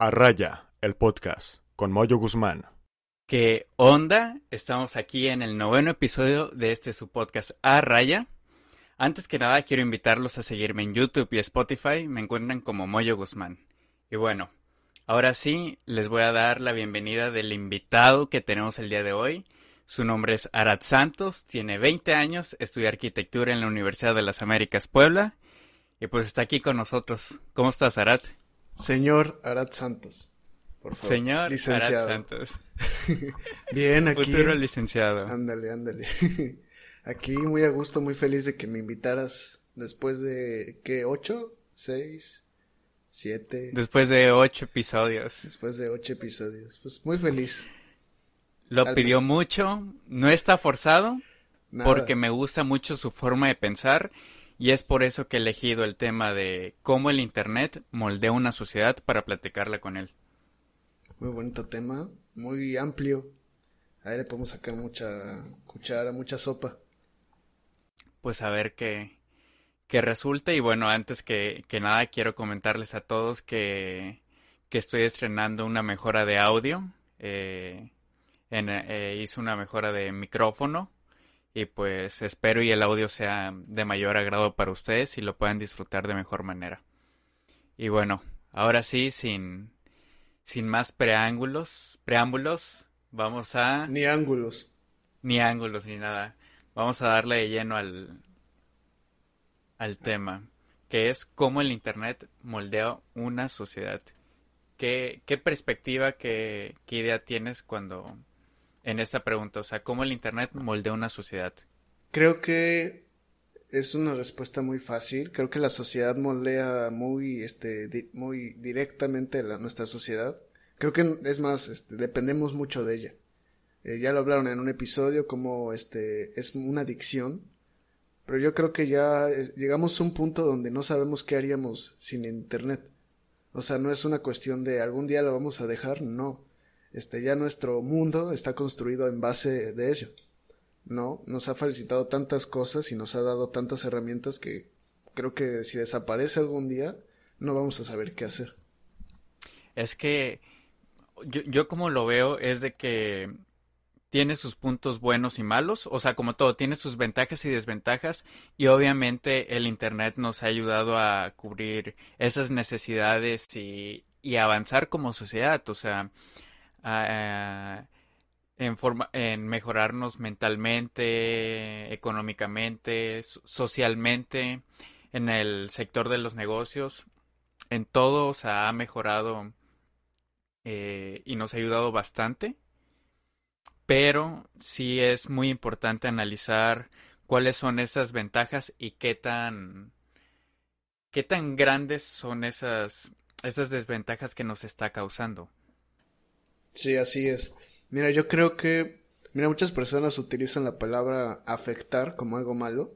A Raya, el podcast, con Moyo Guzmán. ¿Qué onda? Estamos aquí en el noveno episodio de este su podcast A Raya. Antes que nada quiero invitarlos a seguirme en YouTube y Spotify, me encuentran como Moyo Guzmán. Y bueno, ahora sí, les voy a dar la bienvenida del invitado que tenemos el día de hoy. Su nombre es Arad Santos, tiene 20 años, estudia arquitectura en la Universidad de las Américas Puebla y pues está aquí con nosotros. ¿Cómo estás, Arad? Señor Arad Santos, por favor. Señor licenciado. Arad Santos. Bien, aquí. Futuro licenciado. Ándale, ándale. Aquí muy a gusto, muy feliz de que me invitaras después de, ¿qué? ¿Ocho? ¿Seis? ¿Siete? Después de ocho episodios. Después de ocho episodios. Pues muy feliz. Lo Al pidió menos. mucho, no está forzado, Nada. porque me gusta mucho su forma de pensar y es por eso que he elegido el tema de cómo el Internet moldea una sociedad para platicarla con él. Muy bonito tema, muy amplio. Ahí le podemos sacar mucha cuchara, mucha sopa. Pues a ver qué, qué resulta y bueno, antes que, que nada quiero comentarles a todos que, que estoy estrenando una mejora de audio. eh, en, eh, hice una mejora de micrófono y pues espero y el audio sea de mayor agrado para ustedes y lo puedan disfrutar de mejor manera. Y bueno, ahora sí, sin, sin más preámbulos, preámbulos, vamos a... Ni ángulos. Ni ángulos ni nada. Vamos a darle de lleno al, al tema, que es cómo el Internet moldea una sociedad. ¿Qué, qué perspectiva, qué, qué idea tienes cuando en esta pregunta? O sea, ¿cómo el Internet moldea una sociedad? Creo que es una respuesta muy fácil. Creo que la sociedad moldea muy, este, muy directamente la, nuestra sociedad. Creo que es más, este, dependemos mucho de ella. Eh, ya lo hablaron en un episodio como este es una adicción. Pero yo creo que ya eh, llegamos a un punto donde no sabemos qué haríamos sin internet. O sea, no es una cuestión de algún día lo vamos a dejar, no. Este, ya nuestro mundo está construido en base de ello. No, nos ha felicitado tantas cosas y nos ha dado tantas herramientas que creo que si desaparece algún día, no vamos a saber qué hacer. Es que yo, yo como lo veo es de que tiene sus puntos buenos y malos, o sea, como todo, tiene sus ventajas y desventajas y obviamente el Internet nos ha ayudado a cubrir esas necesidades y, y avanzar como sociedad, o sea, en forma, en mejorarnos mentalmente, económicamente, so- socialmente, en el sector de los negocios, en todo, o ha mejorado eh, y nos ha ayudado bastante, pero sí es muy importante analizar cuáles son esas ventajas y qué tan qué tan grandes son esas esas desventajas que nos está causando. Sí, así es. Mira, yo creo que, mira, muchas personas utilizan la palabra afectar como algo malo.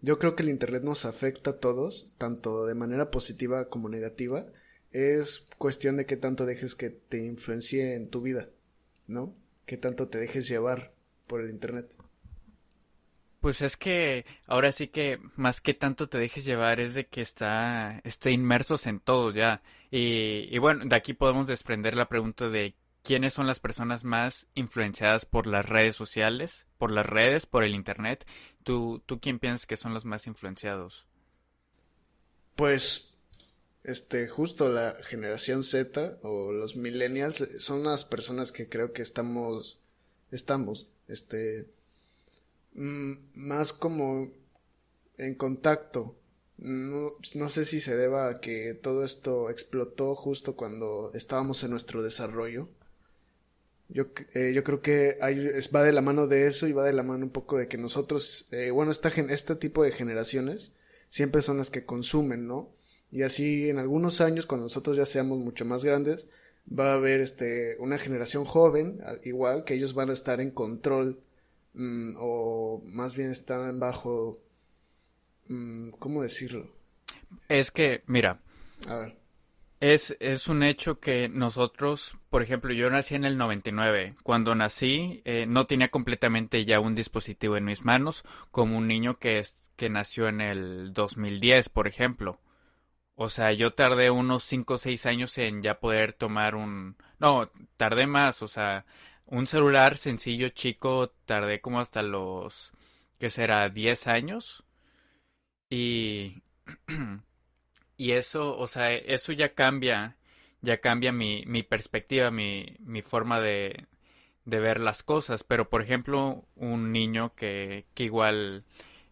Yo creo que el Internet nos afecta a todos, tanto de manera positiva como negativa. Es cuestión de qué tanto dejes que te influencie en tu vida, ¿no? Qué tanto te dejes llevar por el Internet. Pues es que ahora sí que más que tanto te dejes llevar es de que está, está inmersos en todo ya. Y, y bueno, de aquí podemos desprender la pregunta de quiénes son las personas más influenciadas por las redes sociales, por las redes, por el internet. ¿Tú, tú quién piensas que son los más influenciados? Pues, este, justo la generación Z o los millennials son las personas que creo que estamos, estamos, este, mm, más como en contacto. No, no sé si se deba a que todo esto explotó justo cuando estábamos en nuestro desarrollo. Yo, eh, yo creo que hay, es- va de la mano de eso y va de la mano un poco de que nosotros, eh, bueno, esta, este tipo de generaciones siempre son las que consumen, ¿no? Y así en algunos años, cuando nosotros ya seamos mucho más grandes, va a haber este, una generación joven, al- igual, que ellos van a estar en control, mm, o más bien están bajo, mm, ¿cómo decirlo? Es que, mira, A ver, Es, es un hecho que nosotros, por ejemplo, yo nací en el 99. Cuando nací, eh, no tenía completamente ya un dispositivo en mis manos, como un niño que, es, que nació en el 2010, por ejemplo. O sea, yo tardé unos 5 o 6 años en ya poder tomar un... No, tardé más, o sea, un celular sencillo, chico, tardé como hasta los... ¿Qué será? 10 años. Y... y eso, o sea, eso ya cambia, ya cambia mi, mi perspectiva, mi, mi forma de, de ver las cosas. Pero, por ejemplo, un niño que, que igual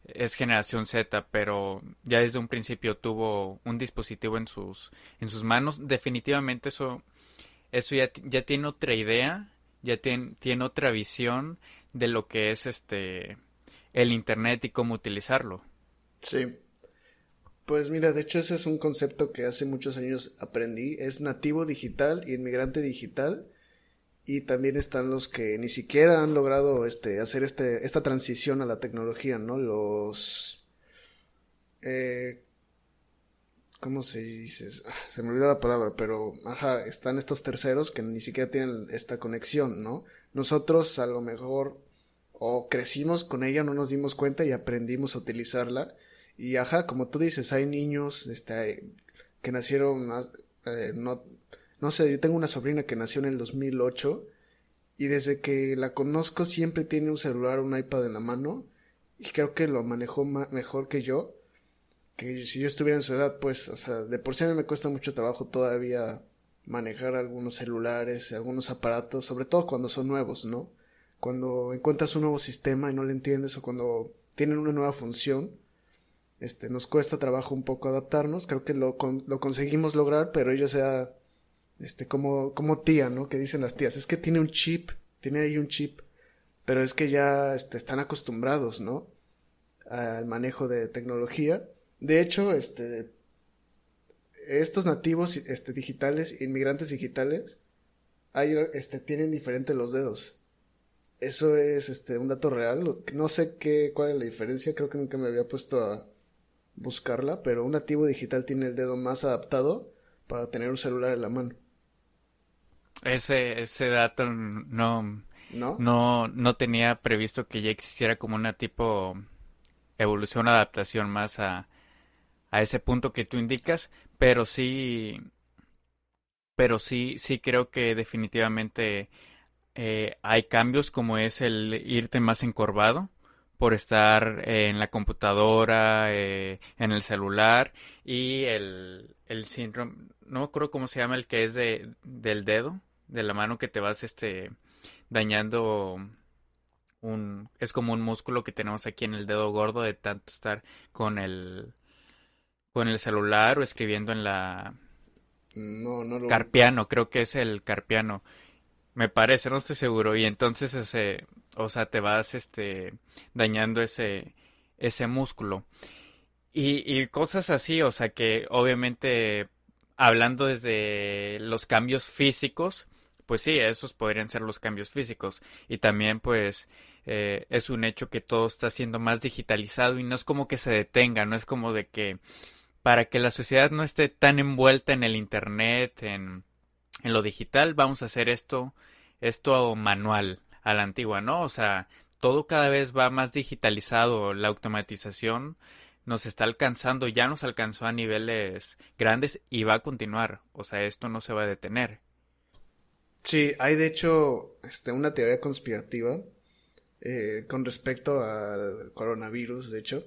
es generación Z, pero ya desde un principio tuvo un dispositivo en sus, en sus manos, definitivamente eso, eso ya, ya tiene otra idea, ya tiene, tiene otra visión de lo que es este el internet y cómo utilizarlo. Sí. Pues mira, de hecho ese es un concepto que hace muchos años aprendí, es nativo digital y inmigrante digital y también están los que ni siquiera han logrado este, hacer este, esta transición a la tecnología, ¿no? Los... Eh, ¿Cómo se dice? Ah, se me olvidó la palabra, pero ajá, están estos terceros que ni siquiera tienen esta conexión, ¿no? Nosotros a lo mejor o crecimos con ella, no nos dimos cuenta y aprendimos a utilizarla. Y ajá, como tú dices, hay niños este, que nacieron eh, no, no sé, yo tengo una sobrina que nació en el 2008 y desde que la conozco siempre tiene un celular, un iPad en la mano y creo que lo manejó mejor que yo. Que si yo estuviera en su edad, pues, o sea, de por sí a me cuesta mucho trabajo todavía manejar algunos celulares, algunos aparatos, sobre todo cuando son nuevos, ¿no? Cuando encuentras un nuevo sistema y no lo entiendes o cuando tienen una nueva función, este, nos cuesta trabajo un poco adaptarnos. Creo que lo, lo conseguimos lograr, pero ella sea este, como, como tía, ¿no? Que dicen las tías, es que tiene un chip, tiene ahí un chip, pero es que ya este, están acostumbrados, ¿no? Al manejo de tecnología. De hecho, este, estos nativos este, digitales, inmigrantes digitales, hay, este, tienen diferentes los dedos. Eso es este, un dato real. No sé qué, cuál es la diferencia, creo que nunca me había puesto a buscarla, pero un nativo digital tiene el dedo más adaptado para tener un celular en la mano. Ese, ese dato no, ¿No? no, no tenía previsto que ya existiera como una tipo evolución, adaptación más a, a ese punto que tú indicas, pero sí, pero sí, sí creo que definitivamente eh, hay cambios como es el irte más encorvado por estar en la computadora, eh, en el celular y el, el síndrome, no me acuerdo cómo se llama el que es de, del dedo, de la mano que te vas este dañando un es como un músculo que tenemos aquí en el dedo gordo de tanto estar con el con el celular o escribiendo en la no, no lo... carpiano, creo que es el carpiano. Me parece, no estoy seguro y entonces ese o sea, te vas este dañando ese ese músculo. Y, y cosas así, o sea que obviamente hablando desde los cambios físicos, pues sí, esos podrían ser los cambios físicos. Y también, pues, eh, es un hecho que todo está siendo más digitalizado y no es como que se detenga, no es como de que para que la sociedad no esté tan envuelta en el Internet, en, en lo digital, vamos a hacer esto, esto manual, a la antigua, ¿no? O sea, todo cada vez va más digitalizado, la automatización nos está alcanzando, ya nos alcanzó a niveles grandes y va a continuar, o sea, esto no se va a detener. Sí, hay de hecho este, una teoría conspirativa eh, con respecto al coronavirus, de hecho.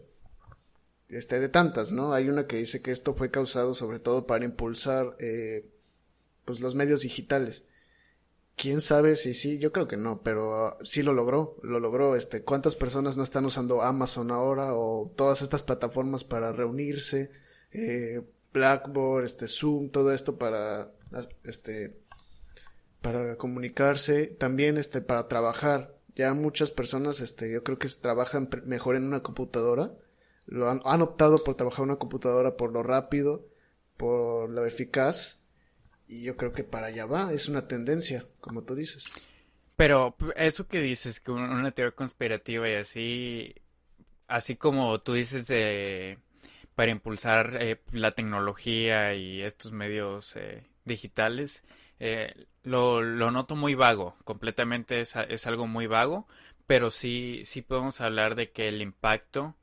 Este, de tantas, ¿no? Hay una que dice que esto fue causado sobre todo para impulsar eh, pues los medios digitales. Quién sabe si sí, yo creo que no, pero uh, sí lo logró, lo logró. Este, ¿cuántas personas no están usando Amazon ahora o todas estas plataformas para reunirse? Eh, Blackboard, este, Zoom, todo esto para, este, para comunicarse, también este, para trabajar. Ya muchas personas, este, yo creo que trabajan mejor en una computadora. Lo han, han optado por trabajar en una computadora por lo rápido, por lo eficaz. Y yo creo que para allá va, es una tendencia, como tú dices. Pero eso que dices, que una teoría conspirativa y así, así como tú dices de para impulsar eh, la tecnología y estos medios eh, digitales, eh, lo, lo, noto muy vago, completamente es, es, algo muy vago, pero sí, sí podemos hablar de que el impacto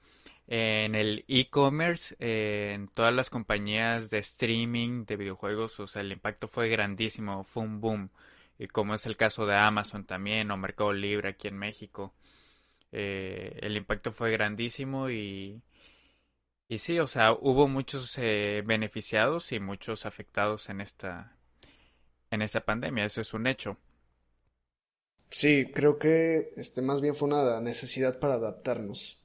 en el e-commerce, en todas las compañías de streaming de videojuegos, o sea, el impacto fue grandísimo, fue un boom, y como es el caso de Amazon también, o Mercado Libre aquí en México, eh, el impacto fue grandísimo y, y sí, o sea, hubo muchos eh, beneficiados y muchos afectados en esta, en esta pandemia, eso es un hecho. Sí, creo que este más bien fue una necesidad para adaptarnos.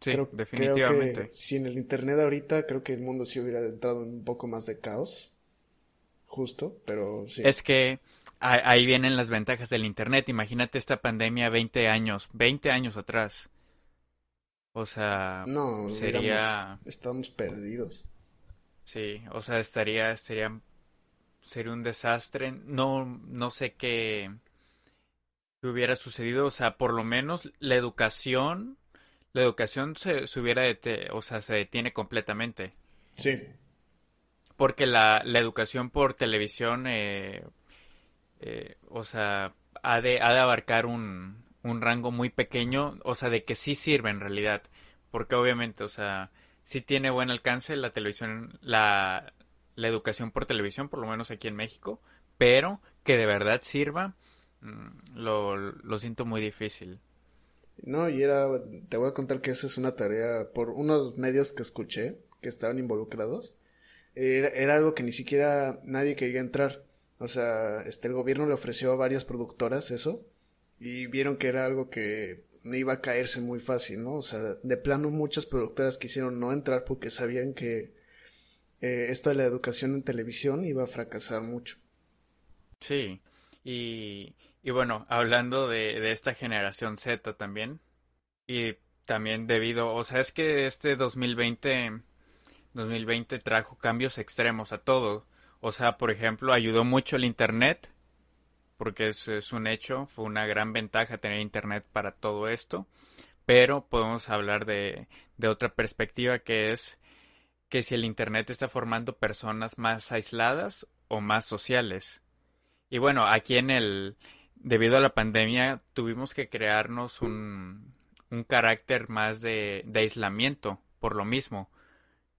Sí, Creo, definitivamente. creo que si en el internet ahorita, creo que el mundo sí hubiera entrado en un poco más de caos. Justo, pero sí. Es que ahí vienen las ventajas del internet. Imagínate esta pandemia 20 años, 20 años atrás. O sea, No, sería, estábamos perdidos. sí, o sea, estaría, estaría, sería un desastre. No, no sé qué, qué hubiera sucedido. O sea, por lo menos la educación, la educación se, se hubiera, dete- o sea, se detiene completamente. Sí, Porque la, la educación por televisión, eh, eh, o sea, ha de, ha de abarcar un, un rango muy pequeño, o sea, de que sí sirve en realidad. Porque obviamente, o sea, sí tiene buen alcance la televisión, la, la educación por televisión, por lo menos aquí en México, pero que de verdad sirva, mm, lo, lo siento muy difícil. No, y era, te voy a contar que esa es una tarea por unos medios que escuché que estaban involucrados. Era, algo que ni siquiera nadie quería entrar. O sea, este, el gobierno le ofreció a varias productoras eso y vieron que era algo que iba a caerse muy fácil, ¿no? O sea, de plano muchas productoras quisieron no entrar porque sabían que eh, esto de la educación en televisión iba a fracasar mucho. Sí, y, y bueno, hablando de, de esta generación Z también, y también debido, o sea, es que este 2020, 2020 trajo cambios extremos a todo. O sea, por ejemplo, ayudó mucho el Internet, porque es, es un hecho, fue una gran ventaja tener Internet para todo esto, pero podemos hablar de, de otra perspectiva que es que si el Internet está formando personas más aisladas o más sociales. Y bueno, aquí en el, debido a la pandemia, tuvimos que crearnos un, un carácter más de, de aislamiento, por lo mismo,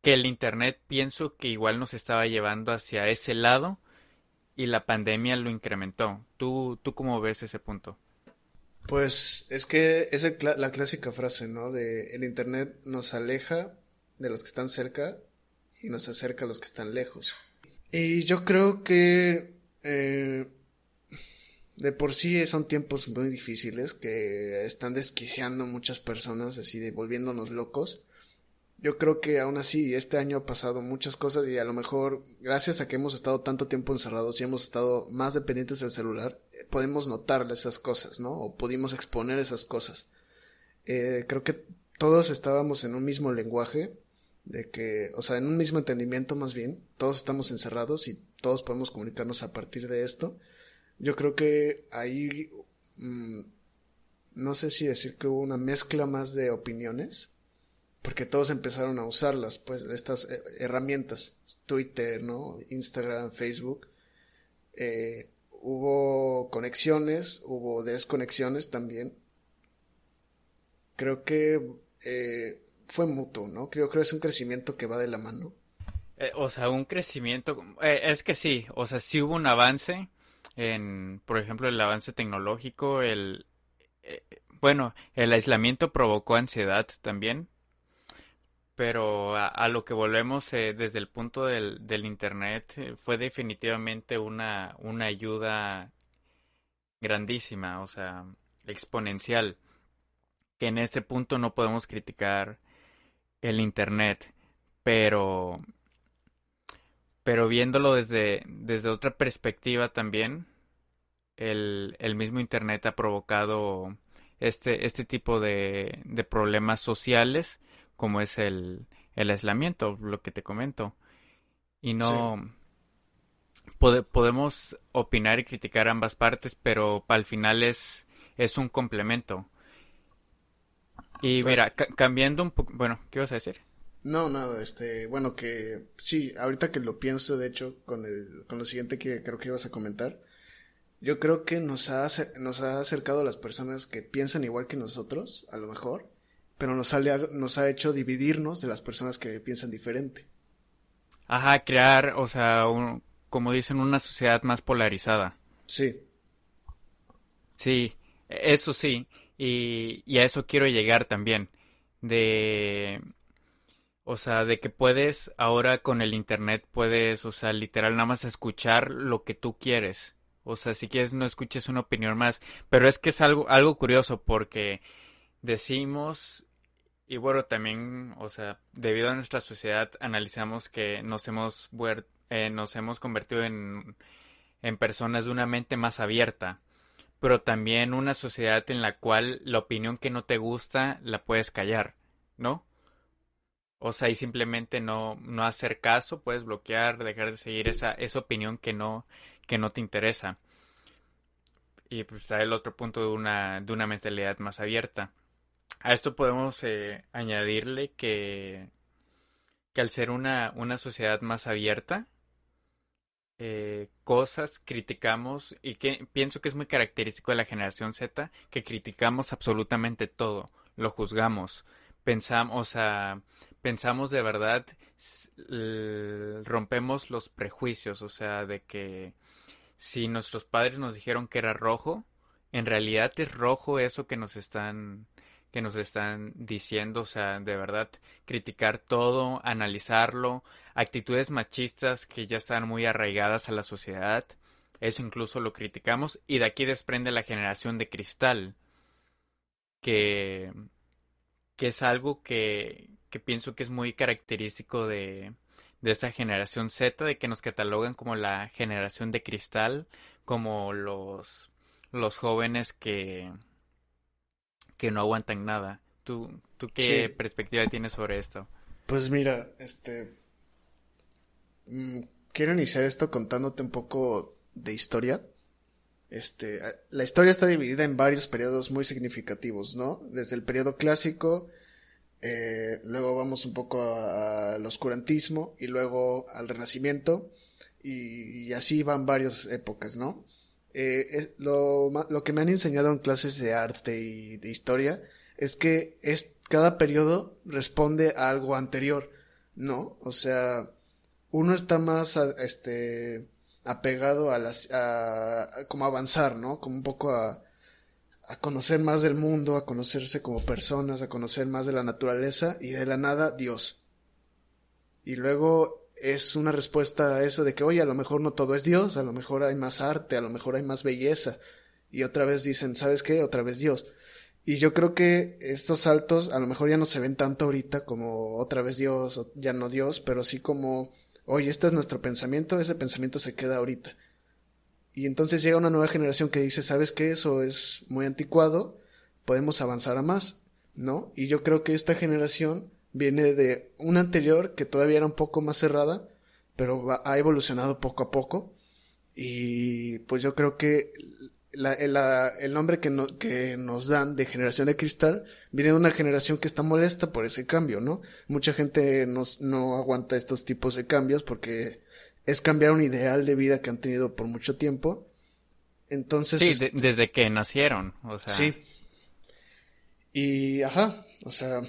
que el internet pienso que igual nos estaba llevando hacia ese lado y la pandemia lo incrementó. ¿Tú, tú cómo ves ese punto? Pues es que es la clásica frase, ¿no? De el internet nos aleja de los que están cerca y nos acerca a los que están lejos. Y yo creo que eh, de por sí son tiempos muy difíciles que están desquiciando muchas personas, así de volviéndonos locos. Yo creo que aún así este año ha pasado muchas cosas y a lo mejor gracias a que hemos estado tanto tiempo encerrados y hemos estado más dependientes del celular, eh, podemos notar esas cosas, ¿no? O pudimos exponer esas cosas. Eh, creo que todos estábamos en un mismo lenguaje, de que, o sea, en un mismo entendimiento más bien, todos estamos encerrados y todos podemos comunicarnos a partir de esto. Yo creo que ahí, mm, no sé si decir que hubo una mezcla más de opiniones, porque todos empezaron a usarlas, pues, estas eh, herramientas, Twitter, ¿no? Instagram, Facebook. Eh, hubo conexiones, hubo desconexiones también. Creo que eh, fue mutuo, ¿no? Creo que es un crecimiento que va de la mano. Eh, o sea, un crecimiento, es que sí, o sea, sí hubo un avance en, por ejemplo, el avance tecnológico, el, eh, bueno, el aislamiento provocó ansiedad también, pero a, lo que volvemos eh, desde el punto del, del internet eh, fue definitivamente una, una ayuda grandísima, o sea, exponencial, que en ese punto no podemos criticar el internet, pero pero viéndolo desde, desde otra perspectiva también, el, el mismo Internet ha provocado este, este tipo de, de problemas sociales, como es el, el aislamiento, lo que te comento. Y no pode- podemos opinar y criticar ambas partes, pero al final es, es un complemento. Y mira, ca- cambiando un poco, bueno, ¿qué vas a decir? No, nada, este, bueno, que sí, ahorita que lo pienso, de hecho, con el, con lo siguiente que creo que ibas a comentar, yo creo que nos ha, nos ha acercado a las personas que piensan igual que nosotros, a lo mejor, pero nos, sale, nos ha hecho dividirnos de las personas que piensan diferente. Ajá, crear, o sea, como dicen, una sociedad más polarizada. Sí. Sí, eso sí, y, y a eso quiero llegar también, de, o sea, de que puedes, ahora con el internet puedes, o sea, literal nada más escuchar lo que tú quieres. O sea, si quieres no escuches una opinión más. Pero es que es algo, algo curioso porque decimos, y bueno, también, o sea, debido a nuestra sociedad analizamos que nos hemos, eh, nos hemos convertido en, en personas de una mente más abierta. Pero también una sociedad en la cual la opinión que no te gusta la puedes callar, ¿no? O sea, y simplemente no, no hacer caso, puedes bloquear, dejar de seguir esa, esa opinión que no, que no te interesa. Y pues está el otro punto de una, de una mentalidad más abierta. A esto podemos eh, añadirle que, que al ser una, una sociedad más abierta, eh, cosas criticamos y que pienso que es muy característico de la generación Z, que criticamos absolutamente todo, lo juzgamos, pensamos, o sea, pensamos de verdad, rompemos los prejuicios, o sea, de que si nuestros padres nos dijeron que era rojo, en realidad es rojo eso que nos están que nos están diciendo, o sea, de verdad, criticar todo, analizarlo, actitudes machistas que ya están muy arraigadas a la sociedad, eso incluso lo criticamos, y de aquí desprende la generación de cristal, que que es algo que, que pienso que es muy característico de, de esta generación Z, de que nos catalogan como la generación de cristal, como los, los jóvenes que, que no aguantan nada. ¿Tú, tú qué perspectiva tienes sobre esto? Pues mira, este... Mm, quiero iniciar esto contándote un poco de historia. Este, la historia está dividida en varios periodos muy significativos, ¿no? Desde el periodo clásico, eh, luego vamos un poco al oscurantismo y luego al renacimiento y, así van varias épocas, ¿no? Eh, lo, lo, que me han enseñado en clases de arte y de historia es que es, cada periodo responde a algo anterior, ¿no? O sea, uno está más, este, apegado a las, a, como avanzar, ¿no? Como un poco a, a conocer más del mundo, a conocerse como personas, a conocer más de la naturaleza y de la nada Dios. Y luego es una respuesta a eso de que, oye, a lo mejor no todo es Dios, a lo mejor hay más arte, a lo mejor hay más belleza. Y otra vez dicen, ¿sabes qué? Otra vez Dios. Y yo creo que estos saltos a lo mejor ya no se ven tanto ahorita como otra vez Dios ya no Dios, pero sí como oye, este es nuestro pensamiento, ese pensamiento se queda ahorita. Y entonces llega una nueva generación que dice, ¿sabes qué? Eso es muy anticuado, podemos avanzar a más, ¿no? Y yo creo que esta generación viene de una anterior que todavía era un poco más cerrada, pero ha evolucionado poco a poco. Y pues yo creo que el, nombre que, que, nos dan de generación de cristal viene de una generación que está molesta por ese cambio, ¿no? Mucha gente no aguanta estos tipos de cambios porque es cambiar un ideal de vida que han tenido por mucho tiempo. Entonces. Sí, este desde que nacieron, o sea. Sí. Y, ajá, o sea,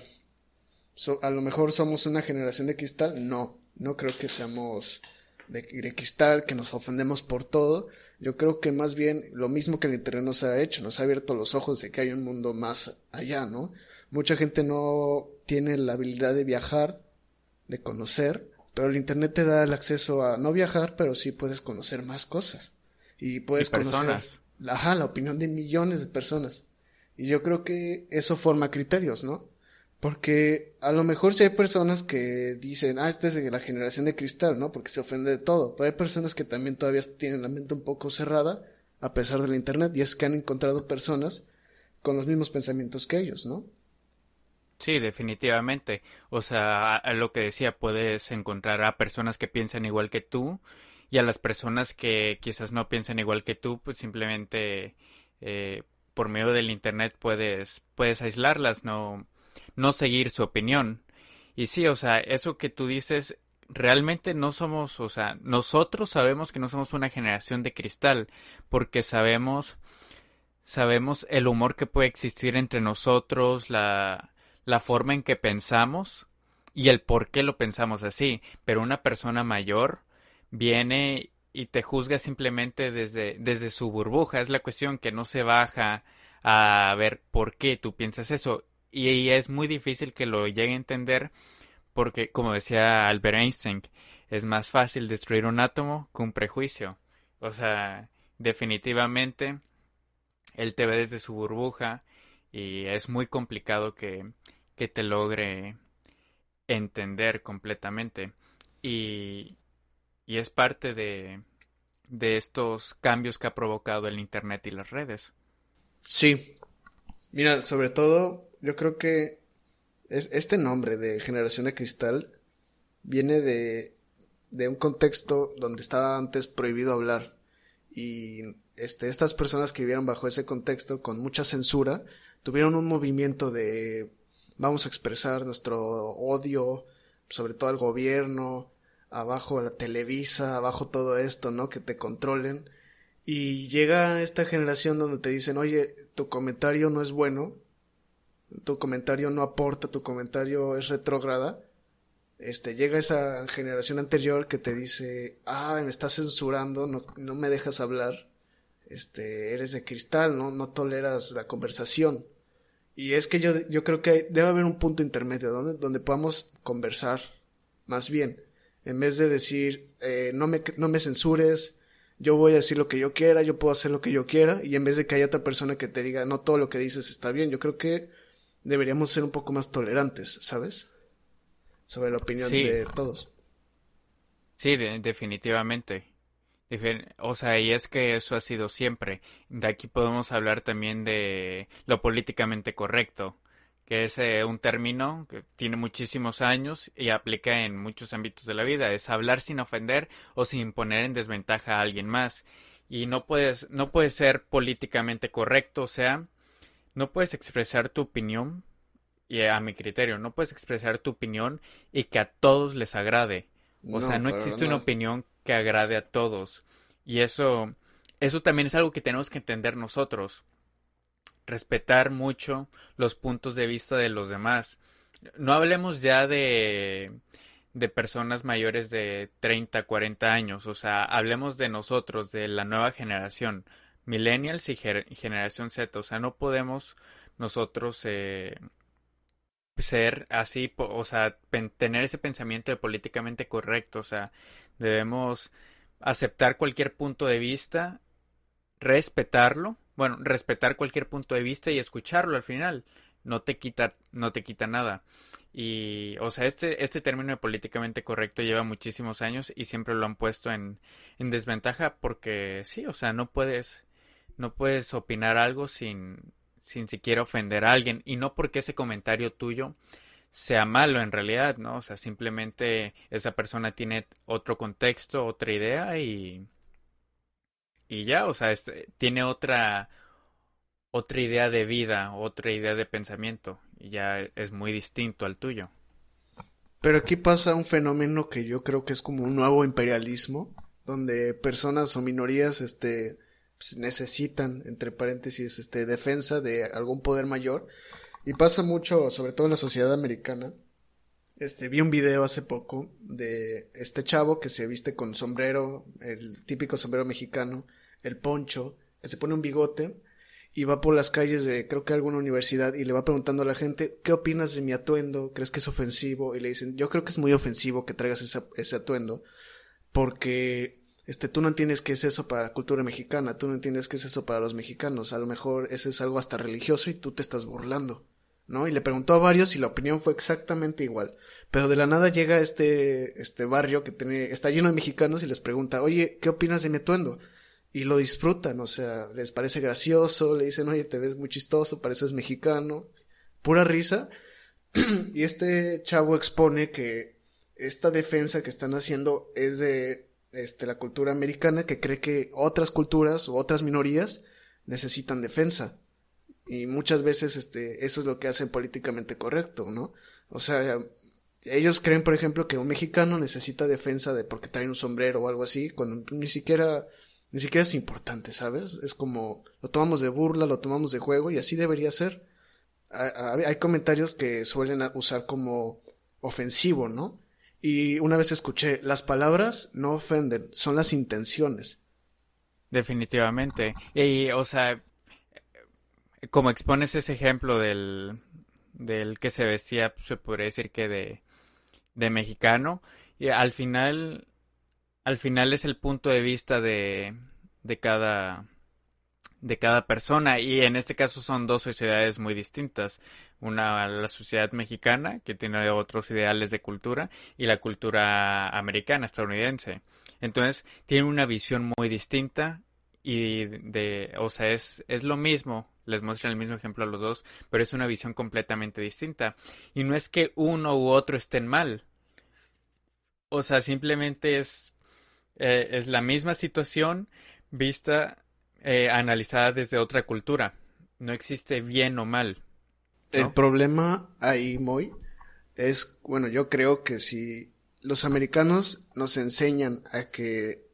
a lo mejor somos una generación de cristal. No, no creo que seamos de, de cristal, que nos ofendemos por todo yo creo que más bien lo mismo que el Internet nos ha hecho, nos ha abierto los ojos de que hay un mundo más allá, ¿no? Mucha gente no tiene la habilidad de viajar, de conocer, pero el Internet te da el acceso a no viajar, pero sí puedes conocer más cosas. Y puedes conocer ajá, la opinión de millones de personas. Y yo creo que eso forma criterios, ¿no? Porque a lo mejor si hay personas que dicen, ah, esta es la generación de cristal, ¿no? Porque se ofende de todo. Pero hay personas que también todavía tienen la mente un poco cerrada, a pesar del Internet, y es que han encontrado personas con los mismos pensamientos que ellos, ¿no? Sí, definitivamente. O sea, a lo que decía, puedes encontrar a personas que piensan igual que tú y a las personas que quizás no piensan igual que tú, pues simplemente eh, por medio del Internet puedes, puedes aislarlas, no no seguir su opinión. Y sí, o sea, eso que tú dices, realmente no somos, o sea, nosotros sabemos que no somos una generación de cristal, porque sabemos, sabemos el humor que puede existir entre nosotros, la, la forma en que pensamos y el por qué lo pensamos así, pero una persona mayor viene y te juzga simplemente desde, desde su burbuja. Es la cuestión que no se baja a ver por qué tú piensas eso. Y, es muy difícil que lo llegue a entender porque, como decía Albert Einstein, es más fácil destruir un átomo que un prejuicio. O sea, definitivamente él te ve desde su burbuja y es muy complicado que, que te logre entender completamente. Y, y es parte de, de estos cambios que ha provocado el Internet y las redes. Sí. Mira, sobre todo, yo creo que es, este nombre de generación de cristal viene de, de un contexto donde estaba antes prohibido hablar. Y este, estas personas que vivieron bajo ese contexto, con mucha censura, tuvieron un movimiento de vamos a expresar nuestro odio, sobre todo al gobierno, abajo la Televisa, abajo todo esto, ¿no? Que te controlen. Y llega esta generación donde te dicen, oye, tu comentario no es bueno, tu comentario no aporta, tu comentario es retrógrada. Este, llega esa generación anterior que te dice, ah, me estás censurando, no, no me dejas hablar, este, eres de cristal, ¿no? No toleras la conversación. Y es que yo, yo creo que debe haber un punto intermedio donde, donde podamos conversar más bien en vez de decir, eh, no, me, no me censures, yo voy a decir lo que yo quiera, yo puedo hacer lo que yo quiera, y en vez de que haya otra persona que te diga, no todo lo que dices está bien, yo creo que deberíamos ser un poco más tolerantes, ¿sabes? Sobre la opinión de todos. Sí, definitivamente. O sea, y es que eso ha sido siempre. De aquí podemos hablar también de lo políticamente correcto que es eh, un término que tiene muchísimos años y aplica en muchos ámbitos de la vida. Es hablar sin ofender o sin poner en desventaja a alguien más. Y no puedes, no puedes ser políticamente correcto, o sea, no puedes expresar tu opinión, y a mi criterio, no puedes expresar tu opinión y que a todos les agrade. O sea, no existe una opinión que agrade a todos. Y eso, eso también es algo que tenemos que entender nosotros respetar mucho los puntos de vista de los demás. No hablemos ya de de personas mayores de 30, 40 años, o sea, hablemos de nosotros, de la nueva generación, millennials y, generación Z, o sea, no podemos nosotros eh, ser así, o sea, tener ese pensamiento de políticamente correcto, o sea, debemos aceptar cualquier punto de vista, respetarlo, bueno, respetar cualquier punto de vista y escucharlo al final. No te quita, no te quita nada. Y, o sea, este, este término de políticamente correcto lleva muchísimos años y siempre lo han puesto en, en desventaja porque sí, o sea, no puedes, no puedes opinar algo sin, sin siquiera ofender a alguien y no porque ese comentario tuyo sea malo en realidad, ¿no? O sea, simplemente esa persona tiene otro contexto, otra idea y, y ya, o sea, este, tiene otra, otra idea de vida, otra idea de pensamiento, y ya es muy distinto al tuyo. Pero aquí pasa un fenómeno que yo creo que es como un nuevo imperialismo, donde personas o minorías, este, pues, necesitan, entre paréntesis, este, defensa de algún poder mayor, y pasa mucho, sobre todo en la sociedad americana. Este, vi un video hace poco de este chavo que se viste con sombrero, el típico sombrero mexicano, el poncho, que se pone un bigote y va por las calles de creo que alguna universidad y le va preguntando a la gente ¿qué opinas de mi atuendo? ¿crees que es ofensivo? y le dicen yo creo que es muy ofensivo que traigas ese, atuendo porque este tú no entiendes qué es eso para la cultura mexicana tú no entiendes qué es eso para los mexicanos a lo mejor eso es algo hasta religioso y tú te estás burlando ¿no? Y le preguntó a varios y la opinión fue exactamente igual. Pero de la nada llega este, este barrio que tiene, está lleno de mexicanos y les pregunta, oye, ¿qué opinas de mi atuendo? y lo disfrutan, o sea, les parece gracioso, le dicen, oye, te ves muy chistoso, pareces mexicano, pura risa. y este chavo expone que esta defensa que están haciendo es de este, la cultura americana que cree que otras culturas o otras minorías necesitan defensa. Y muchas veces este, eso es lo que hacen políticamente correcto, ¿no? O sea, ellos creen, por ejemplo, que un mexicano necesita defensa de porque trae un sombrero o algo así, cuando ni siquiera ni siquiera es importante, ¿sabes? Es como lo tomamos de burla, lo tomamos de juego y así debería ser. hay comentarios que suelen usar como ofensivo, ¿no? Y una vez escuché, las palabras no ofenden, son las intenciones. Definitivamente. Y, o sea, como expones ese ejemplo del, del que se vestía, se podría decir que de, de mexicano, y al final, al final es el punto de vista de, de cada, de cada persona y en este caso son dos sociedades muy distintas. Una la sociedad mexicana que tiene otros ideales de cultura y la cultura americana, estadounidense. Entonces tiene una visión muy distinta y de, o sea, es, es lo mismo, les muestran el mismo ejemplo a los dos, pero es una visión completamente distinta. Y no es que uno u otro estén mal. O sea, simplemente es, eh, es la misma situación vista eh, analizada desde otra cultura. No existe bien o mal. El problema ahí, Moy, es, bueno, yo creo que si los americanos nos enseñan a que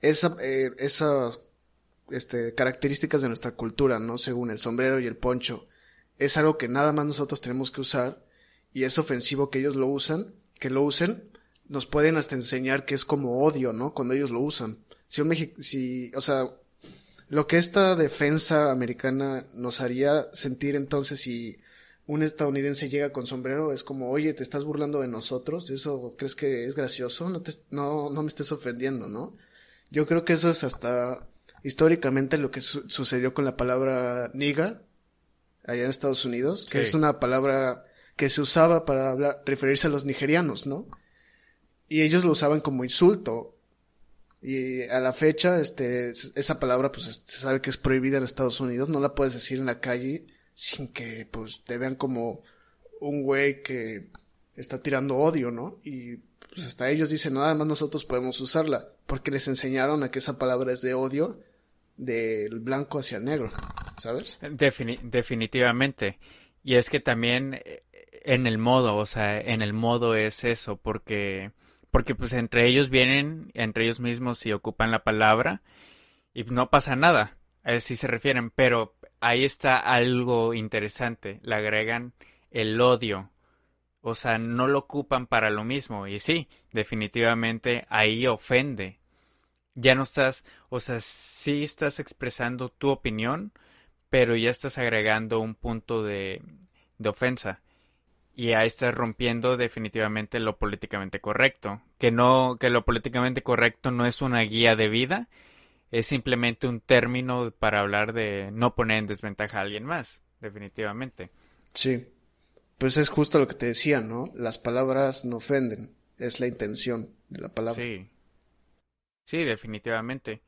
esa, eh, esas este, características de nuestra cultura, ¿no? Según el sombrero y el poncho, es algo que nada más nosotros tenemos que usar y es ofensivo que ellos lo usan, que lo usen, nos pueden hasta enseñar que es como odio, ¿no? Cuando ellos lo usan. Si un si, o sea, lo que esta defensa americana nos haría sentir entonces si un estadounidense llega con sombrero es como, oye, te estás burlando de nosotros, ¿eso crees que es gracioso? No, te, no, no me estés ofendiendo, ¿no? Yo creo que eso es hasta históricamente lo que sucedió con la palabra niga allá en Estados Unidos, que es una palabra que se usaba para hablar, referirse a los nigerianos, ¿no? Y ellos lo usaban como insulto y a la fecha, este, esa palabra, pues, se sabe que es prohibida en Estados Unidos. No la puedes decir en la calle sin que, pues, te vean como un güey que está tirando odio, ¿no? Y, pues, hasta ellos dicen, nada más nosotros podemos usarla. Porque les enseñaron a que esa palabra es de odio del blanco hacia el negro, ¿sabes? definitivamente. Y es que también eh, en el modo, o sea, en el modo es eso, porque porque pues entre ellos vienen, entre ellos mismos y ocupan la palabra y no pasa nada, sí se refieren, pero ahí está algo interesante, le agregan el odio, o sea, no lo ocupan para lo mismo. Y sí, definitivamente ahí ofende. Ya no estás, o sea, sí estás expresando tu opinión, pero ya estás agregando un punto de, de ofensa y ahí estás rompiendo definitivamente lo políticamente correcto. Que no, que lo políticamente correcto no es una guía de vida, es simplemente un término para hablar de no poner en desventaja a alguien más, definitivamente. Sí, pues es justo lo que te decía, ¿no? Las palabras no ofenden, es la intención de la palabra. Sí, sí, definitivamente.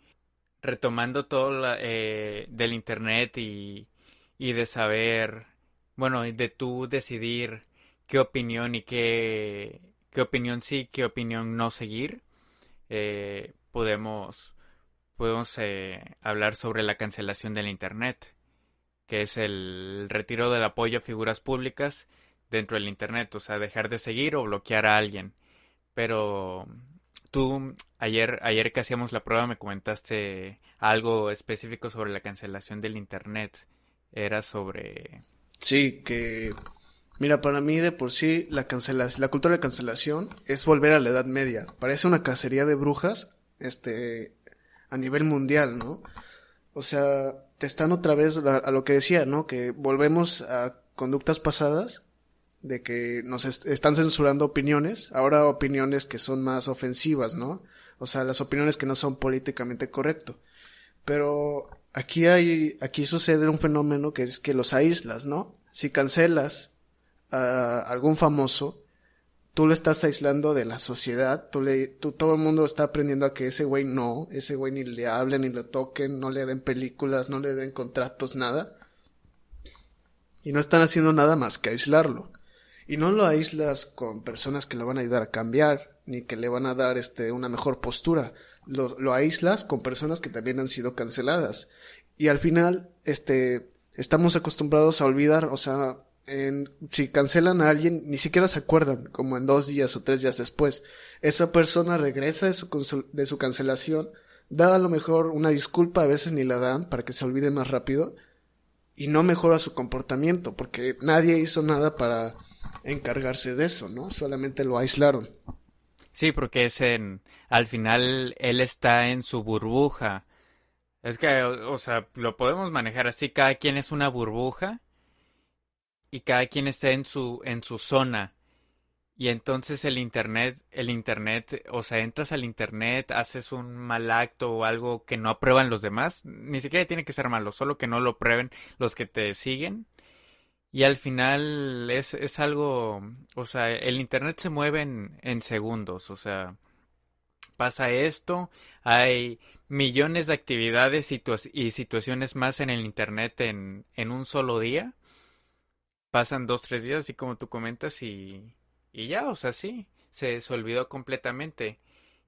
Retomando todo eh, del internet y, y de saber, bueno, de tú decidir qué opinión y qué, qué opinión sí, qué opinión no seguir, eh, podemos, podemos eh, hablar sobre la cancelación del Internet, que es el retiro del apoyo a figuras públicas dentro del Internet, o sea, dejar de seguir o bloquear a alguien. Pero tú ayer, ayer que hacíamos la prueba me comentaste algo específico sobre la cancelación del Internet. Era sobre... Sí, que Mira, para mí de por sí la la cultura de cancelación es volver a la Edad Media. Parece una cacería de brujas, este, a nivel mundial, ¿no? O sea, te están otra vez a, lo que decía, ¿no? Que volvemos a conductas pasadas, de que nos están censurando opiniones, ahora opiniones que son más ofensivas, ¿no? O sea, las opiniones que no son políticamente correcto. Pero aquí hay, aquí sucede un fenómeno que es que los aíslas, ¿no? Si cancelas algún famoso, tú lo estás aislando de la sociedad, tú le, tú, todo el mundo está aprendiendo a que ese güey no, ese güey ni le hablen, ni lo toquen, no le den películas, no le den contratos, nada. Y no están haciendo nada más que aislarlo. Y no lo aíslas con personas que lo van a ayudar a cambiar, ni que le van a dar este, una mejor postura. Lo, lo aíslas con personas que también han sido canceladas. Y al final, este, estamos acostumbrados a olvidar, o sea, si cancelan a alguien, ni siquiera se acuerdan, como en dos días o tres días después. Esa persona regresa de su, de su cancelación, da a lo mejor una disculpa, a veces ni la dan para que se olvide más rápido, y no mejora su comportamiento, porque nadie hizo nada para encargarse de eso, ¿no? Solamente lo aislaron. Sí, porque es en, al final él está en su burbuja. Es que, o, sea, lo podemos manejar así, cada quien es una burbuja y cada quien está en su, en su zona. Y entonces el internet, el internet, o sea, entras al internet, haces un mal acto o algo que no aprueban los demás, ni siquiera tiene que ser malo, solo que no lo prueben los que te siguen. Y al final es, es algo, o sea, el internet se mueve en, en segundos, o sea, pasa esto, hay millones de actividades y situaciones más en el internet en, en un solo día. Pasan dos, tres días, así como tú comentas, y, y ya, o sea, sí, se, se olvidó completamente.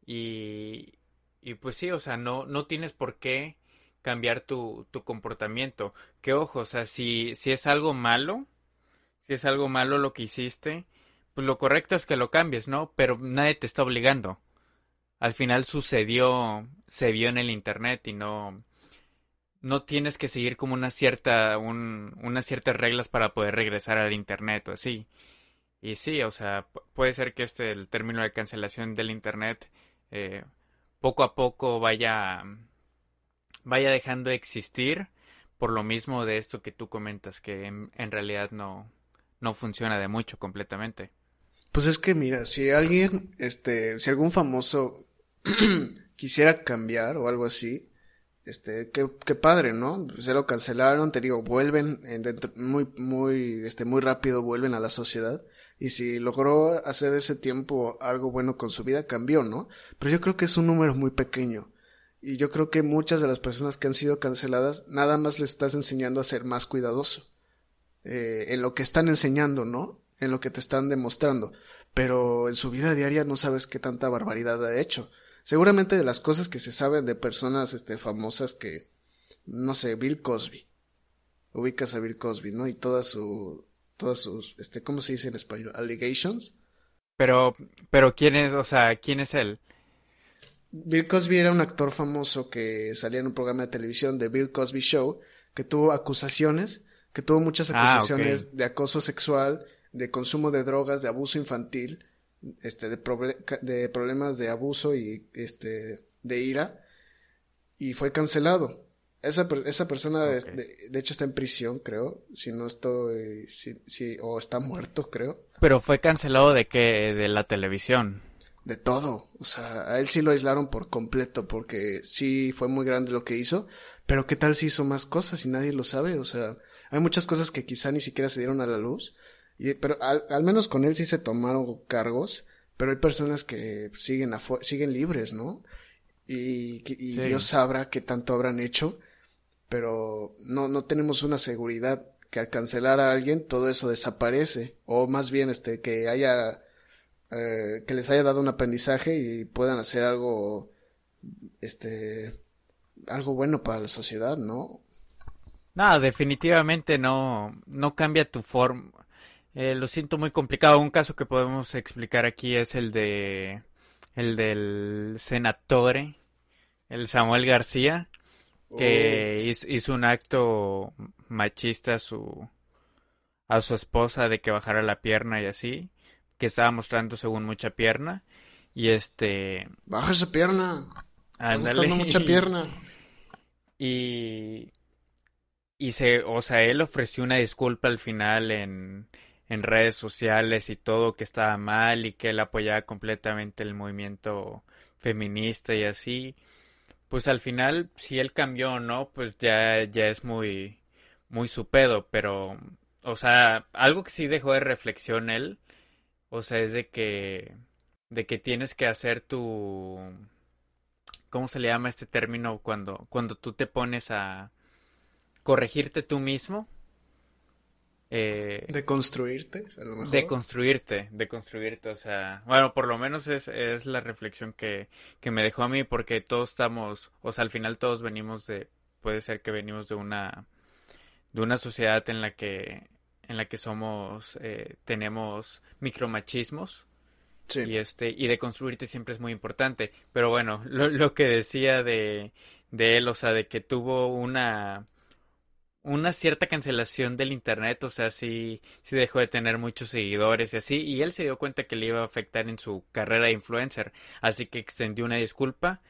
Y, y pues sí, o sea, no, no tienes por qué cambiar tu, tu comportamiento. Que ojo, o sea, si, si es algo malo, si es algo malo lo que hiciste, pues lo correcto es que lo cambies, ¿no? Pero nadie te está obligando. Al final sucedió, se vio en el internet y no, no tienes que seguir como una cierta, un, unas ciertas reglas para poder regresar al internet o así. Y sí, o sea, puede ser que este, el término de cancelación del Internet, eh, poco a poco vaya, vaya dejando de existir por lo mismo de esto que tú comentas, que en, realidad no, no funciona de mucho completamente. Pues es que mira, si alguien, este, si algún famoso quisiera cambiar o algo así, este, qué, qué padre, ¿no? Se lo cancelaron, te digo, vuelven, muy, muy, este, muy rápido vuelven a la sociedad y si logró hacer ese tiempo algo bueno con su vida, cambió, ¿no? Pero yo creo que es un número muy pequeño. Y yo creo que muchas de las personas que han sido canceladas, nada más les estás enseñando a ser más cuidadoso. Eh, en lo que están enseñando, ¿no? En lo que te están demostrando. Pero en su vida diaria no sabes qué tanta barbaridad ha hecho. Seguramente de las cosas que se saben de personas este, famosas que, no sé, Bill Cosby. Ubicas a Bill Cosby, ¿no? Y toda su, todas sus, este, ¿cómo se dice en español? Allegations. Pero, pero ¿quién es, o sea, quién es él? Bill Cosby era un actor famoso que salía en un programa de televisión de Bill Cosby Show, que tuvo acusaciones, que tuvo muchas ah, acusaciones de acoso sexual, de consumo de drogas, de abuso infantil, este, de, de problemas de abuso y este, de ira, y fue cancelado. Esa, esa persona, de, hecho, está en prisión, creo. Si no estoy. Si, o está muerto, creo. Pero fue cancelado de qué? De la televisión. De todo. O sea, a él sí lo aislaron por completo, porque sí fue muy grande lo que hizo. Pero ¿qué tal si hizo más cosas y nadie lo sabe? O sea, hay muchas cosas que quizá ni siquiera se dieron a la luz. Y, pero al, menos con él sí se tomaron cargos. Pero hay personas que siguen, siguen libres, ¿no? Y, y Dios sabrá qué tanto habrán hecho pero no, no tenemos una seguridad que al cancelar a alguien todo eso desaparece o más bien este que haya eh, que les haya dado un aprendizaje y puedan hacer algo este algo bueno para la sociedad no no definitivamente no no cambia tu forma eh, lo siento muy complicado un caso que podemos explicar aquí es el de el del senatore el Samuel García que oh. hizo, un acto machista a su a su esposa de que bajara la pierna y así, que estaba mostrando según mucha pierna y este baja esa pierna. Ándale. mucha pierna. Y y se, o sea, él ofreció una disculpa al final en en redes sociales y todo que estaba mal y que él apoyaba completamente el movimiento feminista y así pues al final, si él cambió o no, pues ya, ya es muy, muy su pedo, pero, o sea, algo que sí dejó de reflexión él, o sea, es de que, de que tienes que hacer tu, ¿cómo se le llama este término cuando, cuando tú te pones a corregirte tú mismo? Eh, de construirte, a lo mejor. De construirte, de construirte, o sea, bueno, por lo menos es, es la reflexión que, que me dejó a mí, porque todos estamos, o sea, al final todos venimos de, puede ser que venimos de una, de una sociedad en la que, en la que somos, eh, tenemos micromachismos, sí. y este, y de construirte siempre es muy importante, pero bueno, lo, lo que decía de, de él, o sea, de que tuvo una, una cierta cancelación del internet, o sea, sí, sí dejó de tener muchos seguidores y así, y él se dio cuenta que le iba a afectar en su carrera de influencer, así que extendió una disculpa,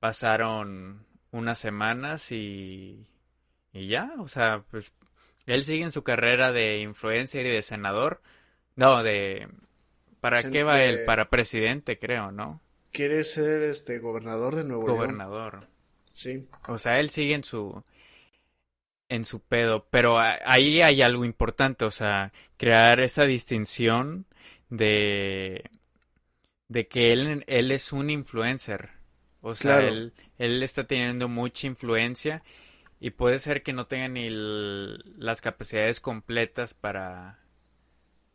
pasaron unas semanas y, y ya, o sea, pues él sigue en su carrera de influencer y de senador, no, de, ¿para qué va él? Para presidente, creo, ¿no? Quiere ser este gobernador de Nuevo León. Gobernador. Sí. O sea, él sigue en su en su pedo, pero ahí hay algo importante, o sea, crear esa distinción de de que él, él es un influencer. O sea, él, él está teniendo mucha influencia y puede ser que no tenga ni las capacidades completas para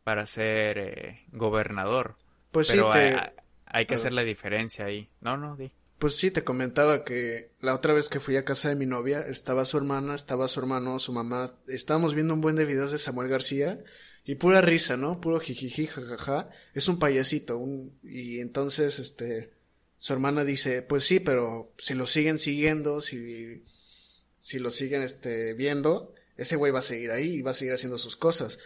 para ser eh, gobernador. Pues pero sí, hay, hay, que hacer la diferencia ahí. No, no, di. Pues sí, te comentaba que la otra vez que fui a casa de mi novia, estaba su hermana, estaba su hermano, su mamá, estábamos viendo un buen de videos de Samuel García y pura risa, ¿no? Puro jijiji, jajaja, es un payasito, un... y entonces, este, su hermana dice, pues sí, pero si lo siguen siguiendo, si, si lo siguen, este, viendo, ese güey va a seguir ahí y va a seguir haciendo sus cosas.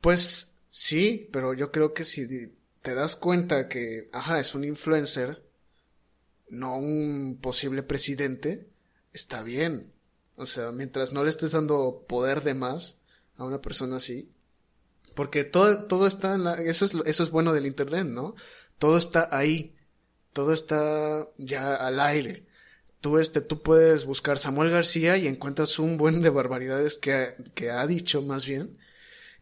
Pues sí, pero yo creo que si te das cuenta que, ajá, es un influencer, no un posible presidente, está bien. O sea, mientras no le estés dando poder de más a una persona así. Porque todo, todo está en la, eso es, eso es bueno del internet, ¿no? Todo está ahí. Todo está ya al aire. Tú, este, tú puedes buscar Samuel García y encuentras un buen de barbaridades que, que ha dicho más bien.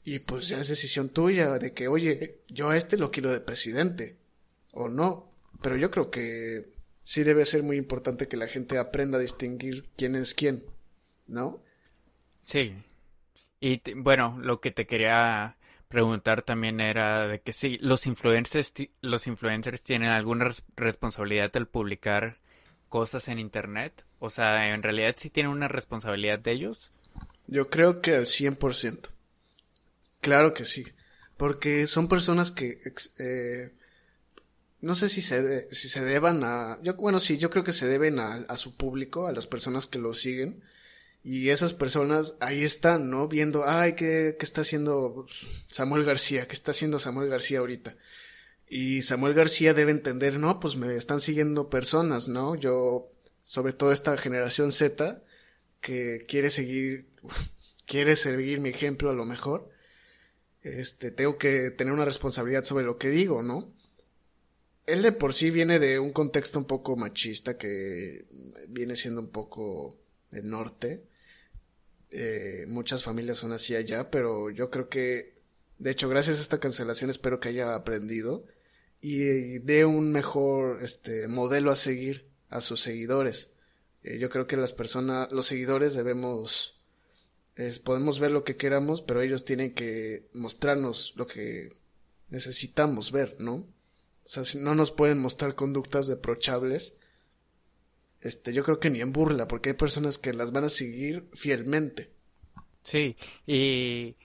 Y pues ya es decisión tuya de que, oye, yo a este lo quiero de presidente. O no. Pero yo creo que sí debe ser muy importante que la gente aprenda a distinguir quién es quién, ¿no? Sí. Y bueno, lo que te quería preguntar también era de que sí, los influencers, los influencers tienen alguna responsabilidad al publicar cosas en internet. O sea, en realidad sí tienen una responsabilidad de ellos. Yo creo que al 100%. Claro que sí. Porque son personas que eh, no sé si se, si se deban a, yo, bueno, sí, yo creo que se deben a, a, su público, a las personas que lo siguen. Y esas personas ahí están, ¿no? Viendo, ay, ¿qué, qué está haciendo Samuel García? ¿Qué está haciendo Samuel García ahorita? Y Samuel García debe entender, no, pues me están siguiendo personas, ¿no? Yo, sobre todo esta generación Z, que quiere seguir, quiere seguir mi ejemplo a lo mejor. Este, tengo que tener una responsabilidad sobre lo que digo, ¿no? Él de por sí viene de un contexto un poco machista que viene siendo un poco el norte. Eh, muchas familias son así allá, pero yo creo que, de hecho, gracias a esta cancelación espero que haya aprendido y dé un mejor este, modelo a seguir a sus seguidores. Eh, yo creo que las personas, los seguidores debemos, podemos ver lo que queramos, pero ellos tienen que mostrarnos lo que necesitamos ver, ¿no? O sea, si no nos pueden mostrar conductas reprochables. Este, yo creo que ni en burla, porque hay personas que las van a seguir fielmente. Sí, y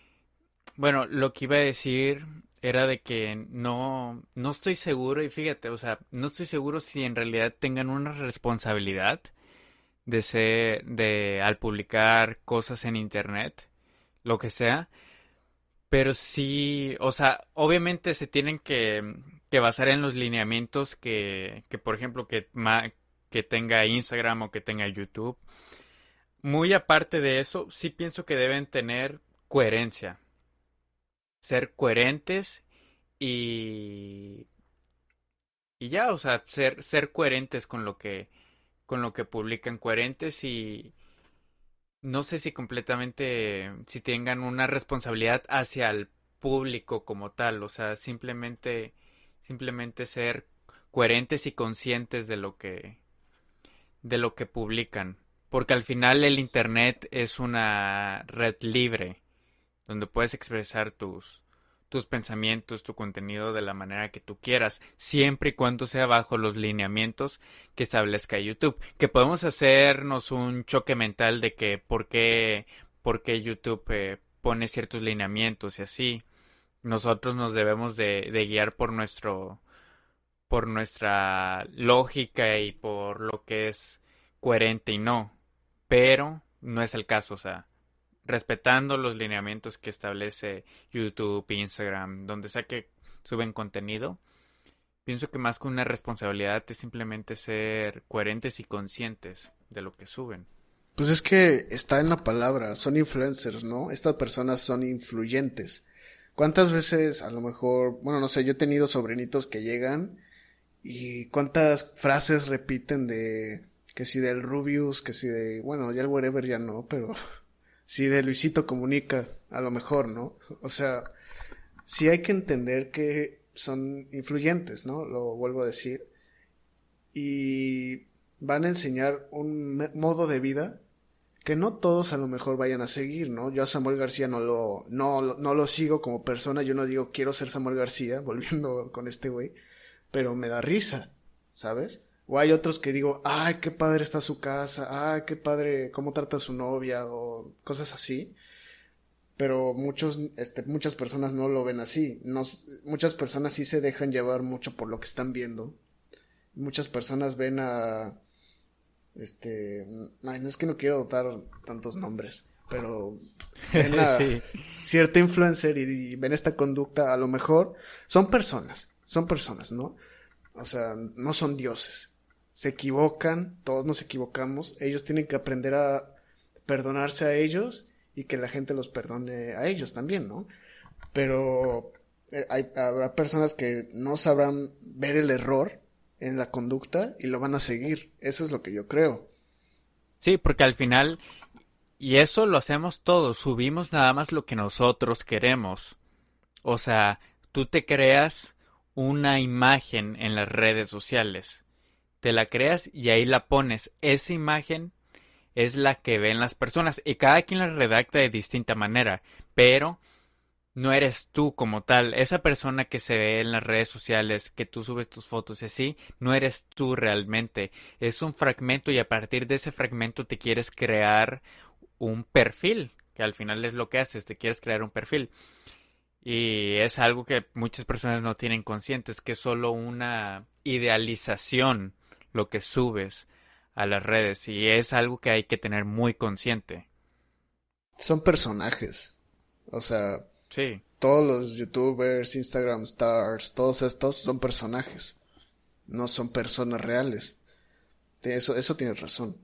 bueno, lo que iba a decir era de que no, no estoy seguro, y fíjate, o sea, no estoy seguro si en realidad tengan una responsabilidad de ser, de al publicar cosas en internet, lo que sea, pero sí, o sea, obviamente se tienen que, que basar en los lineamientos que, que por ejemplo, que, que tenga Instagram o que tenga YouTube. Muy aparte de eso, sí pienso que deben tener coherencia. Ser coherentes y. Y ya, o sea, ser, ser coherentes con lo que. con lo que publican, coherentes y. No sé si completamente. si tengan una responsabilidad hacia el público como tal. O sea, simplemente simplemente ser coherentes y conscientes de lo que de lo que publican, porque al final el internet es una red libre donde puedes expresar tus tus pensamientos, tu contenido de la manera que tú quieras, siempre y cuando sea bajo los lineamientos que establezca YouTube. Que podemos hacernos un choque mental de que por qué, por qué YouTube eh, pone ciertos lineamientos y así nosotros nos debemos de, guiar por nuestro por nuestra lógica y por lo que es coherente y no pero no es el caso o sea respetando los lineamientos que establece YouTube, Instagram, donde sea que suben contenido, pienso que más que una responsabilidad es simplemente ser coherentes y conscientes de lo que suben. Pues es que está en la palabra, son influencers, ¿no? Estas personas son influyentes. ¿Cuántas veces, a lo mejor, bueno, no sé, yo he tenido sobrinitos que llegan y cuántas frases repiten de que si del Rubius, que si de, bueno, ya el whatever ya no, pero si de Luisito comunica, a lo mejor, ¿no? O sea, sí hay que entender que son influyentes, ¿no? Lo vuelvo a decir. Y van a enseñar un modo de vida que no todos a lo mejor vayan a seguir, ¿no? Yo a Samuel García no lo, no, no lo sigo como persona, yo no digo quiero ser Samuel García, volviendo con este güey, pero me da risa, ¿sabes? O hay otros que digo, ay, qué padre está su casa, ay, qué padre, cómo trata su novia, o cosas así. Pero muchos, este, muchas personas no lo ven así. muchas personas sí se dejan llevar mucho por lo que están viendo. Muchas personas ven a, este, no es que no quiero dar tantos nombres, pero ven a cierto influencer y, ven esta conducta, a lo mejor son personas, son personas, ¿no? O sea, no son dioses. Se equivocan, todos nos equivocamos, ellos tienen que aprender a perdonarse a ellos y que la gente los perdone a ellos también, ¿no? Pero eh, hay, habrá personas que no sabrán ver el error en la conducta y lo van a seguir. Eso es lo que yo creo. Sí, porque al final, y eso lo hacemos todos, subimos nada más lo que nosotros queremos. O sea, tú te creas una imagen en las redes sociales. Te la creas y ahí la pones. Esa imagen es la que ven las personas y cada quien la redacta de distinta manera, pero no eres tú como tal. Esa persona que se ve en las redes sociales, que tú subes tus fotos y así, no eres tú realmente. Es un fragmento y a partir de ese fragmento te quieres crear un perfil, que al final es lo que haces, te quieres crear un perfil. Y es algo que muchas personas no tienen conscientes, que es solo una idealización lo que subes a las redes y es algo que hay que tener muy consciente. Son personajes. O sea, Sí. Todos los youtubers, Instagram stars, todos estos son personajes. No son personas reales. Eso, eso tienes razón.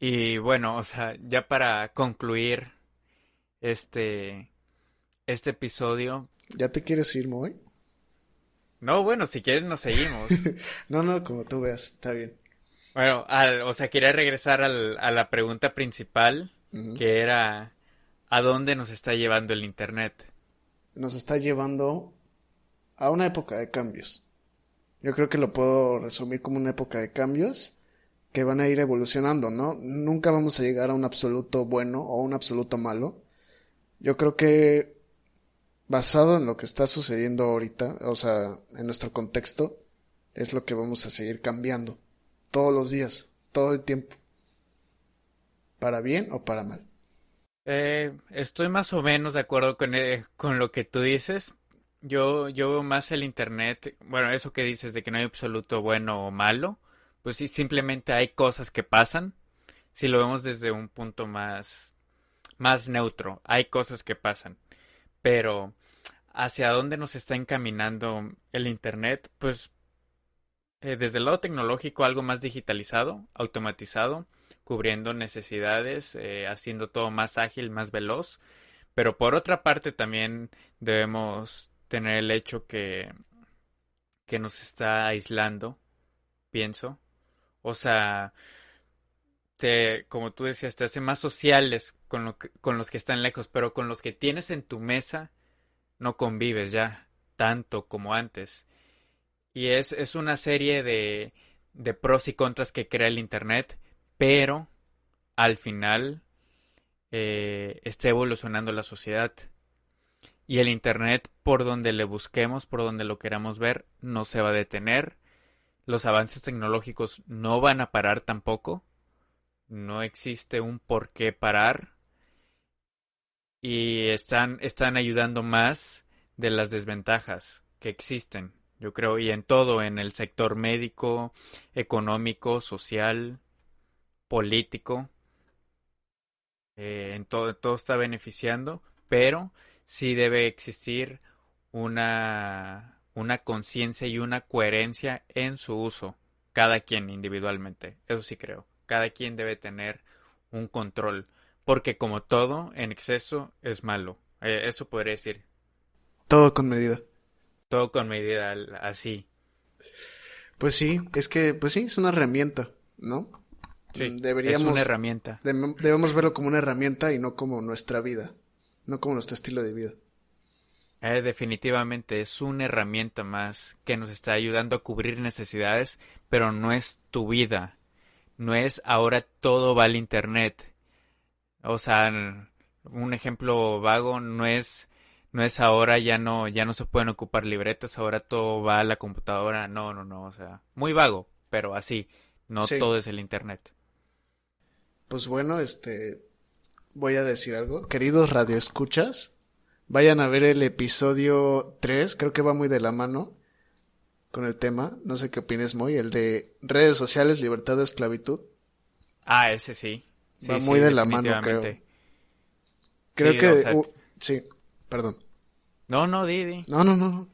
Y bueno, o sea, ya para concluir este, este episodio. ¿Ya te quieres ir, Moy? No, bueno, si quieres nos seguimos. no, no, como tú veas, está bien. Bueno, o sea, quería regresar al, a la pregunta principal, que era ¿A dónde nos está llevando el Internet? Nos está llevando a una época de cambios. Yo creo que lo puedo resumir como una época de cambios que van a ir evolucionando, ¿no? Nunca vamos a llegar a un absoluto bueno o un absoluto malo. Yo creo que basado en lo que está sucediendo ahorita, o sea, en nuestro contexto, es lo que vamos a seguir cambiando. Todos los días, todo el tiempo. Para bien o para mal. Eh, estoy más o menos de acuerdo con, eh, con lo que tú dices. Yo, yo veo más el Internet, bueno, eso que dices de que no hay absoluto bueno o malo, pues sí, simplemente hay cosas que pasan. Si lo vemos desde un punto más, más neutro, hay cosas que pasan. Pero hacia dónde nos está encaminando el Internet, pues eh, desde el lado tecnológico algo más digitalizado, automatizado cubriendo necesidades, eh, haciendo todo más ágil, más veloz. Pero por otra parte también debemos tener el hecho que, que nos está aislando, pienso. O sea, te, como tú decías, te hace más sociales con, con los que están lejos, pero con los que tienes en tu mesa no convives ya tanto como antes. Y es, es una serie de, de pros y contras que crea el Internet pero al final eh, está evolucionando la sociedad. Y el Internet, por donde le busquemos, por donde lo queramos ver, no se va a detener. Los avances tecnológicos no van a parar tampoco. No existe un por qué parar. Y están, están ayudando más de las desventajas que existen, yo creo, y en todo, en el sector médico, económico, social, político. eh, en todo, todo está beneficiando, pero sí debe existir una, una conciencia y una coherencia en su uso, cada quien individualmente, eso sí creo, cada quien debe tener un control, porque como todo, en exceso es malo, eh, eso podría decir. Todo con medida. Todo con medida, así. Pues sí, es que, pues sí, es una herramienta, ¿no? Sí, Deberíamos, es una herramienta. Debemos verlo como una herramienta y no como nuestra vida, no como nuestro estilo de vida. Eh, definitivamente es una herramienta más que nos está ayudando a cubrir necesidades, pero no es tu vida. No es ahora todo va al internet. O sea, un ejemplo vago no es no es ahora ya no ya no se pueden ocupar libretas, ahora todo va a la computadora. No, no, no, o sea, muy vago, pero así, no todo es el internet. Pues bueno, este voy a decir algo. Queridos radioescuchas, vayan a ver el episodio 3, creo que va muy de la mano con el tema, no sé qué opines muy, el de redes sociales, libertad de esclavitud. Ah, ese sí. va muy de la mano, creo. Creo que... sí, perdón. No, no, Didi. No, no, no.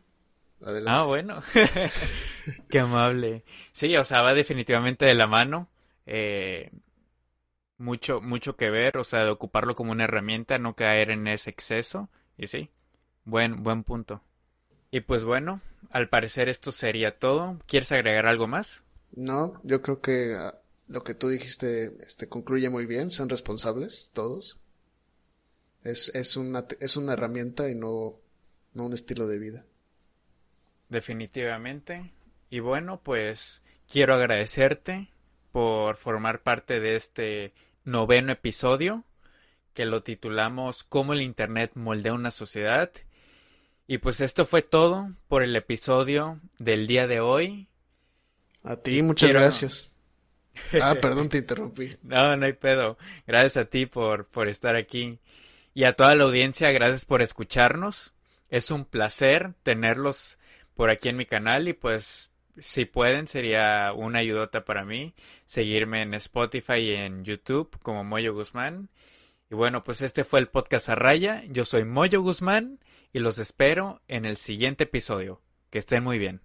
Adelante. Ah, bueno. Qué amable. Sí, o sea, va definitivamente de la mano. Eh, mucho, mucho que ver, o sea, de ocuparlo como una herramienta, no caer en ese exceso. Y sí, buen, buen punto. Y pues bueno, al parecer esto sería todo. ¿Quieres agregar algo más? No, yo creo que ah, lo que tú dijiste este, concluye muy bien. Son responsables todos. Es, es, una, es una herramienta y no, no un estilo de vida. Definitivamente. Y bueno, pues quiero agradecerte por formar parte de este noveno episodio que lo titulamos Cómo el Internet moldea una sociedad. Y pues esto fue todo por el episodio del día de hoy. A ti, muchas gracias. Ah, perdón, te interrumpí. no, no hay pedo. Gracias a ti por, por estar aquí. Y a toda la audiencia, gracias por escucharnos. Es un placer tenerlos por aquí en mi canal y pues si pueden sería una ayudota para mí seguirme en Spotify y en YouTube como Moyo Guzmán. Y bueno, pues este fue el podcast a raya. Yo soy Moyo Guzmán y los espero en el siguiente episodio. Que estén muy bien.